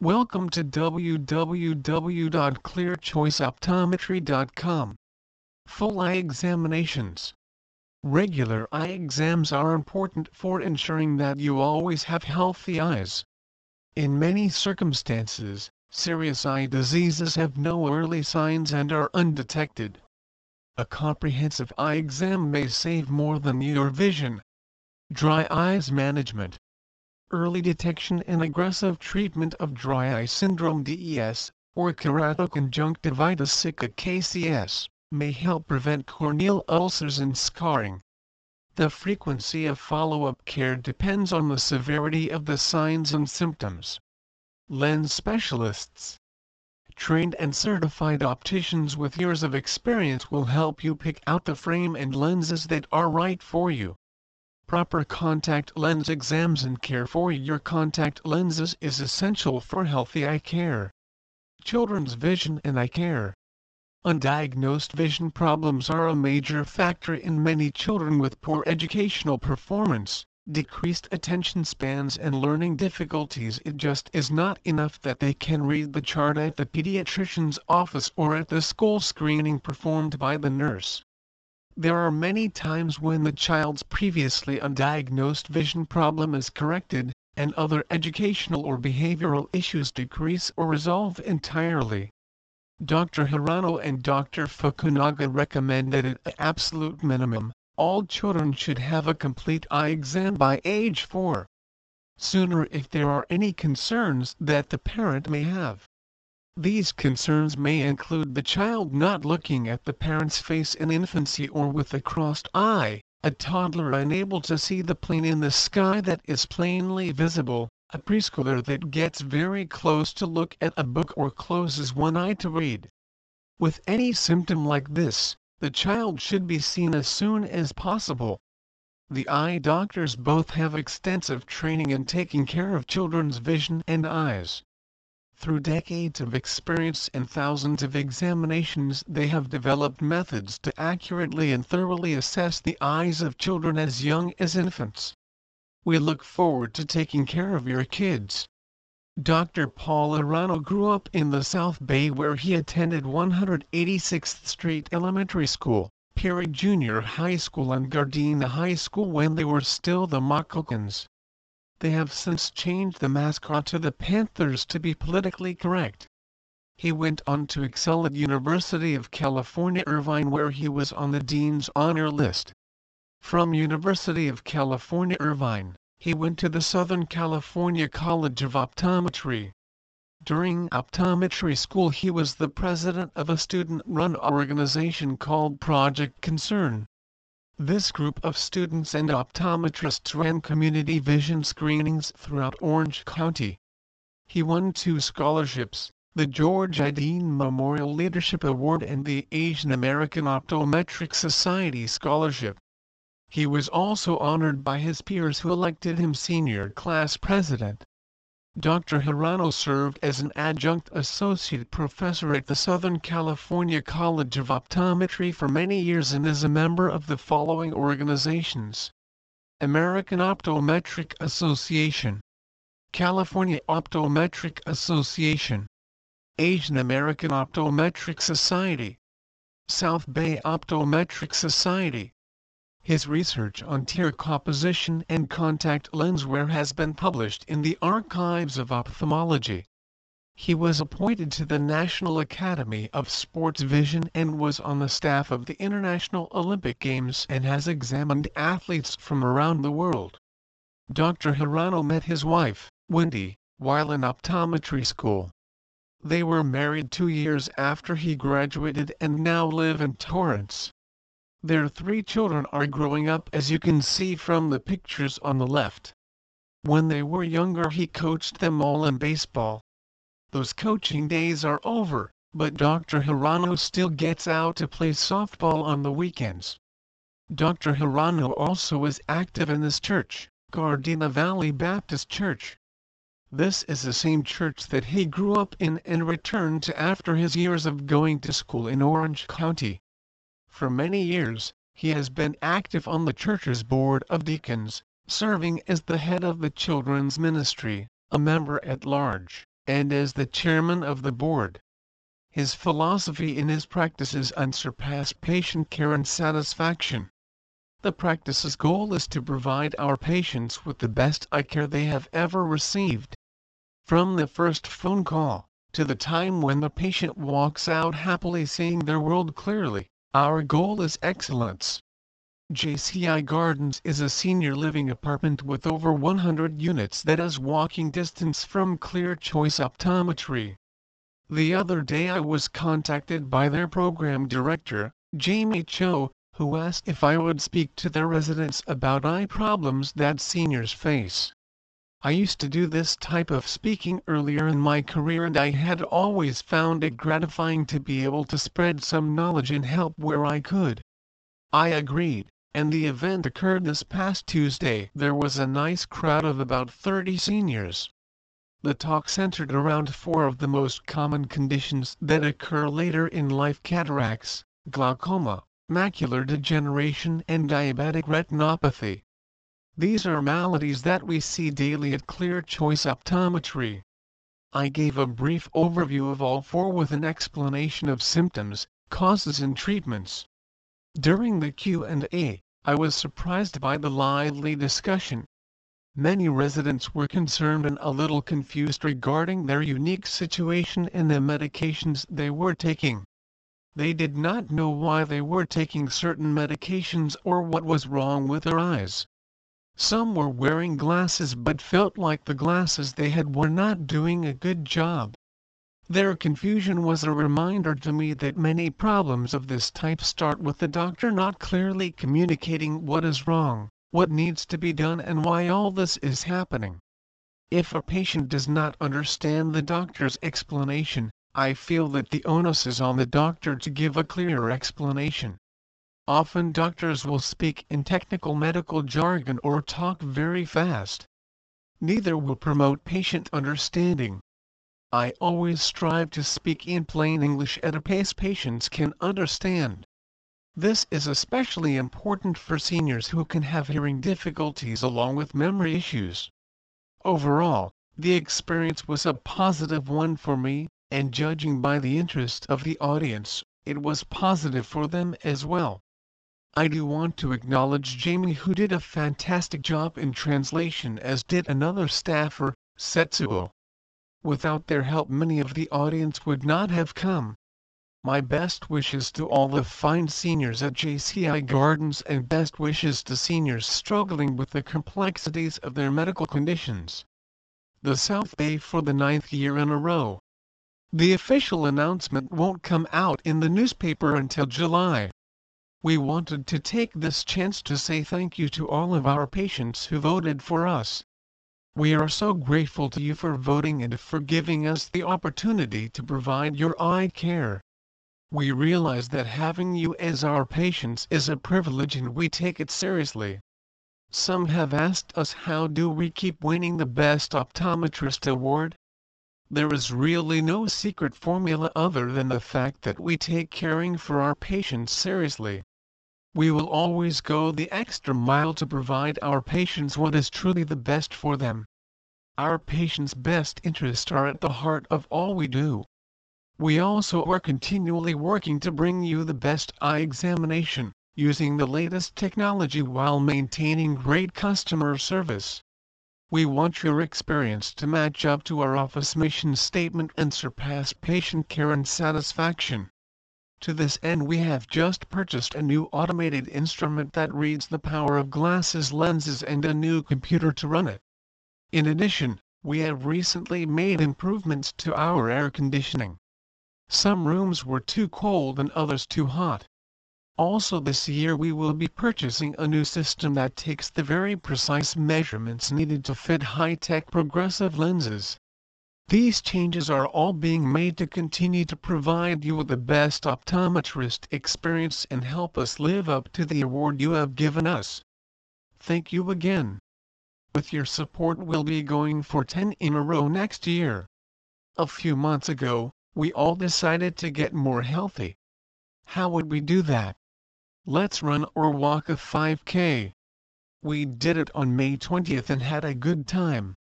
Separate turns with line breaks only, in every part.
Welcome to www.clearchoiceoptometry.com. Full eye examinations. Regular eye exams are important for ensuring that you always have healthy eyes. In many circumstances, serious eye diseases have no early signs and are undetected. A comprehensive eye exam may save more than your vision. Dry eyes management early detection and aggressive treatment of dry eye syndrome DES, or keratoconjunctivitis sicca KCS, may help prevent corneal ulcers and scarring. The frequency of follow-up care depends on the severity of the signs and symptoms. Lens specialists Trained and certified opticians with years of experience will help you pick out the frame and lenses that are right for you. Proper contact lens exams and care for your contact lenses is essential for healthy eye care. Children's vision and eye care. Undiagnosed vision problems are a major factor in many children with poor educational performance, decreased attention spans and learning difficulties. It just is not enough that they can read the chart at the pediatrician's office or at the school screening performed by the nurse. There are many times when the child's previously undiagnosed vision problem is corrected, and other educational or behavioral issues decrease or resolve entirely. Dr. Hirano and Dr. Fukunaga recommend that at absolute minimum, all children should have a complete eye exam by age 4. Sooner if there are any concerns that the parent may have. These concerns may include the child not looking at the parent's face in infancy or with a crossed eye, a toddler unable to see the plane in the sky that is plainly visible, a preschooler that gets very close to look at a book or closes one eye to read. With any symptom like this, the child should be seen as soon as possible. The eye doctors both have extensive training in taking care of children's vision and eyes. Through decades of experience and thousands of examinations they have developed methods to accurately and thoroughly assess the eyes of children as young as infants. We look forward to taking care of your kids. Dr. Paul Hirano grew up in the South Bay where he attended 186th Street Elementary School, Peary Junior High School and Gardena High School when they were still the Mohicans. They have since changed the mascot to the Panthers to be politically correct. He went on to excel at University of California Irvine where he was on the Dean's Honor List. From University of California Irvine, he went to the Southern California College of Optometry. During optometry school he was the president of a student-run organization called Project Concern. This group of students and optometrists ran community vision screenings throughout Orange County. He won two scholarships, the George I. Dean Memorial Leadership Award and the Asian American Optometric Society Scholarship. He was also honored by his peers who elected him senior class president. Dr. Hirano served as an adjunct associate professor at the Southern California College of Optometry for many years and is a member of the following organizations. American Optometric Association California Optometric Association Asian American Optometric Society South Bay Optometric Society his research on tear composition and contact lens wear has been published in the Archives of Ophthalmology. He was appointed to the National Academy of Sports Vision and was on the staff of the International Olympic Games and has examined athletes from around the world. Dr. Hirano met his wife, Wendy, while in optometry school. They were married two years after he graduated and now live in Torrance. Their three children are growing up as you can see from the pictures on the left. When they were younger he coached them all in baseball. Those coaching days are over, but Dr. Hirano still gets out to play softball on the weekends. Dr. Hirano also is active in this church, Gardena Valley Baptist Church. This is the same church that he grew up in and returned to after his years of going to school in Orange County. For many years, he has been active on the church's board of deacons, serving as the head of the children's ministry, a member at large, and as the chairman of the board. His philosophy in his practice is unsurpassed patient care and satisfaction. The practice's goal is to provide our patients with the best eye care they have ever received. From the first phone call, to the time when the patient walks out happily seeing their world clearly, our goal is excellence. JCI Gardens is a senior living apartment with over 100 units that is walking distance from Clear Choice Optometry. The other day I was contacted by their program director, Jamie Cho, who asked if I would speak to their residents about eye problems that seniors face. I used to do this type of speaking earlier in my career and I had always found it gratifying to be able to spread some knowledge and help where I could. I agreed, and the event occurred this past Tuesday. There was a nice crowd of about 30 seniors. The talk centered around four of the most common conditions that occur later in life cataracts, glaucoma, macular degeneration and diabetic retinopathy. These are maladies that we see daily at Clear Choice Optometry. I gave a brief overview of all four with an explanation of symptoms, causes and treatments. During the Q&A, I was surprised by the lively discussion. Many residents were concerned and a little confused regarding their unique situation and the medications they were taking. They did not know why they were taking certain medications or what was wrong with their eyes. Some were wearing glasses but felt like the glasses they had were not doing a good job. Their confusion was a reminder to me that many problems of this type start with the doctor not clearly communicating what is wrong, what needs to be done and why all this is happening. If a patient does not understand the doctor's explanation, I feel that the onus is on the doctor to give a clearer explanation. Often doctors will speak in technical medical jargon or talk very fast. Neither will promote patient understanding. I always strive to speak in plain English at a pace patients can understand. This is especially important for seniors who can have hearing difficulties along with memory issues. Overall, the experience was a positive one for me, and judging by the interest of the audience, it was positive for them as well. I do want to acknowledge Jamie who did a fantastic job in translation as did another staffer, Setsuo. Without their help many of the audience would not have come. My best wishes to all the fine seniors at JCI Gardens and best wishes to seniors struggling with the complexities of their medical conditions. The South Bay for the ninth year in a row. The official announcement won't come out in the newspaper until July. We wanted to take this chance to say thank you to all of our patients who voted for us. We are so grateful to you for voting and for giving us the opportunity to provide your eye care. We realize that having you as our patients is a privilege and we take it seriously. Some have asked us how do we keep winning the Best Optometrist Award? There is really no secret formula other than the fact that we take caring for our patients seriously. We will always go the extra mile to provide our patients what is truly the best for them. Our patients' best interests are at the heart of all we do. We also are continually working to bring you the best eye examination, using the latest technology while maintaining great customer service. We want your experience to match up to our office mission statement and surpass patient care and satisfaction. To this end we have just purchased a new automated instrument that reads the power of glasses lenses and a new computer to run it. In addition, we have recently made improvements to our air conditioning. Some rooms were too cold and others too hot. Also this year we will be purchasing a new system that takes the very precise measurements needed to fit high-tech progressive lenses. These changes are all being made to continue to provide you with the best optometrist experience and help us live up to the award you have given us. Thank you again. With your support we'll be going for 10 in a row next year. A few months ago, we all decided to get more healthy. How would we do that? Let's run or walk a 5K. We did it on May 20th and had a good time.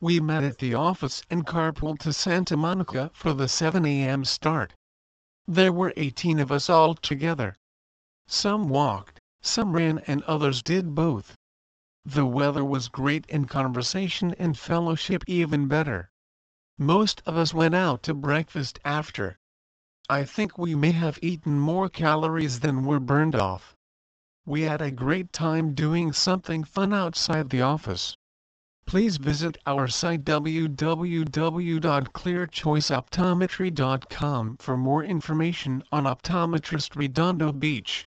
We met at the office and carpooled to Santa Monica for the 7 a.m. start. There were 18 of us all together. Some walked, some ran and others did both. The weather was great and conversation and fellowship even better. Most of us went out to breakfast after. I think we may have eaten more calories than were burned off. We had a great time doing something fun outside the office. Please visit our site www.clearchoiceoptometry.com for more information on Optometrist Redondo Beach.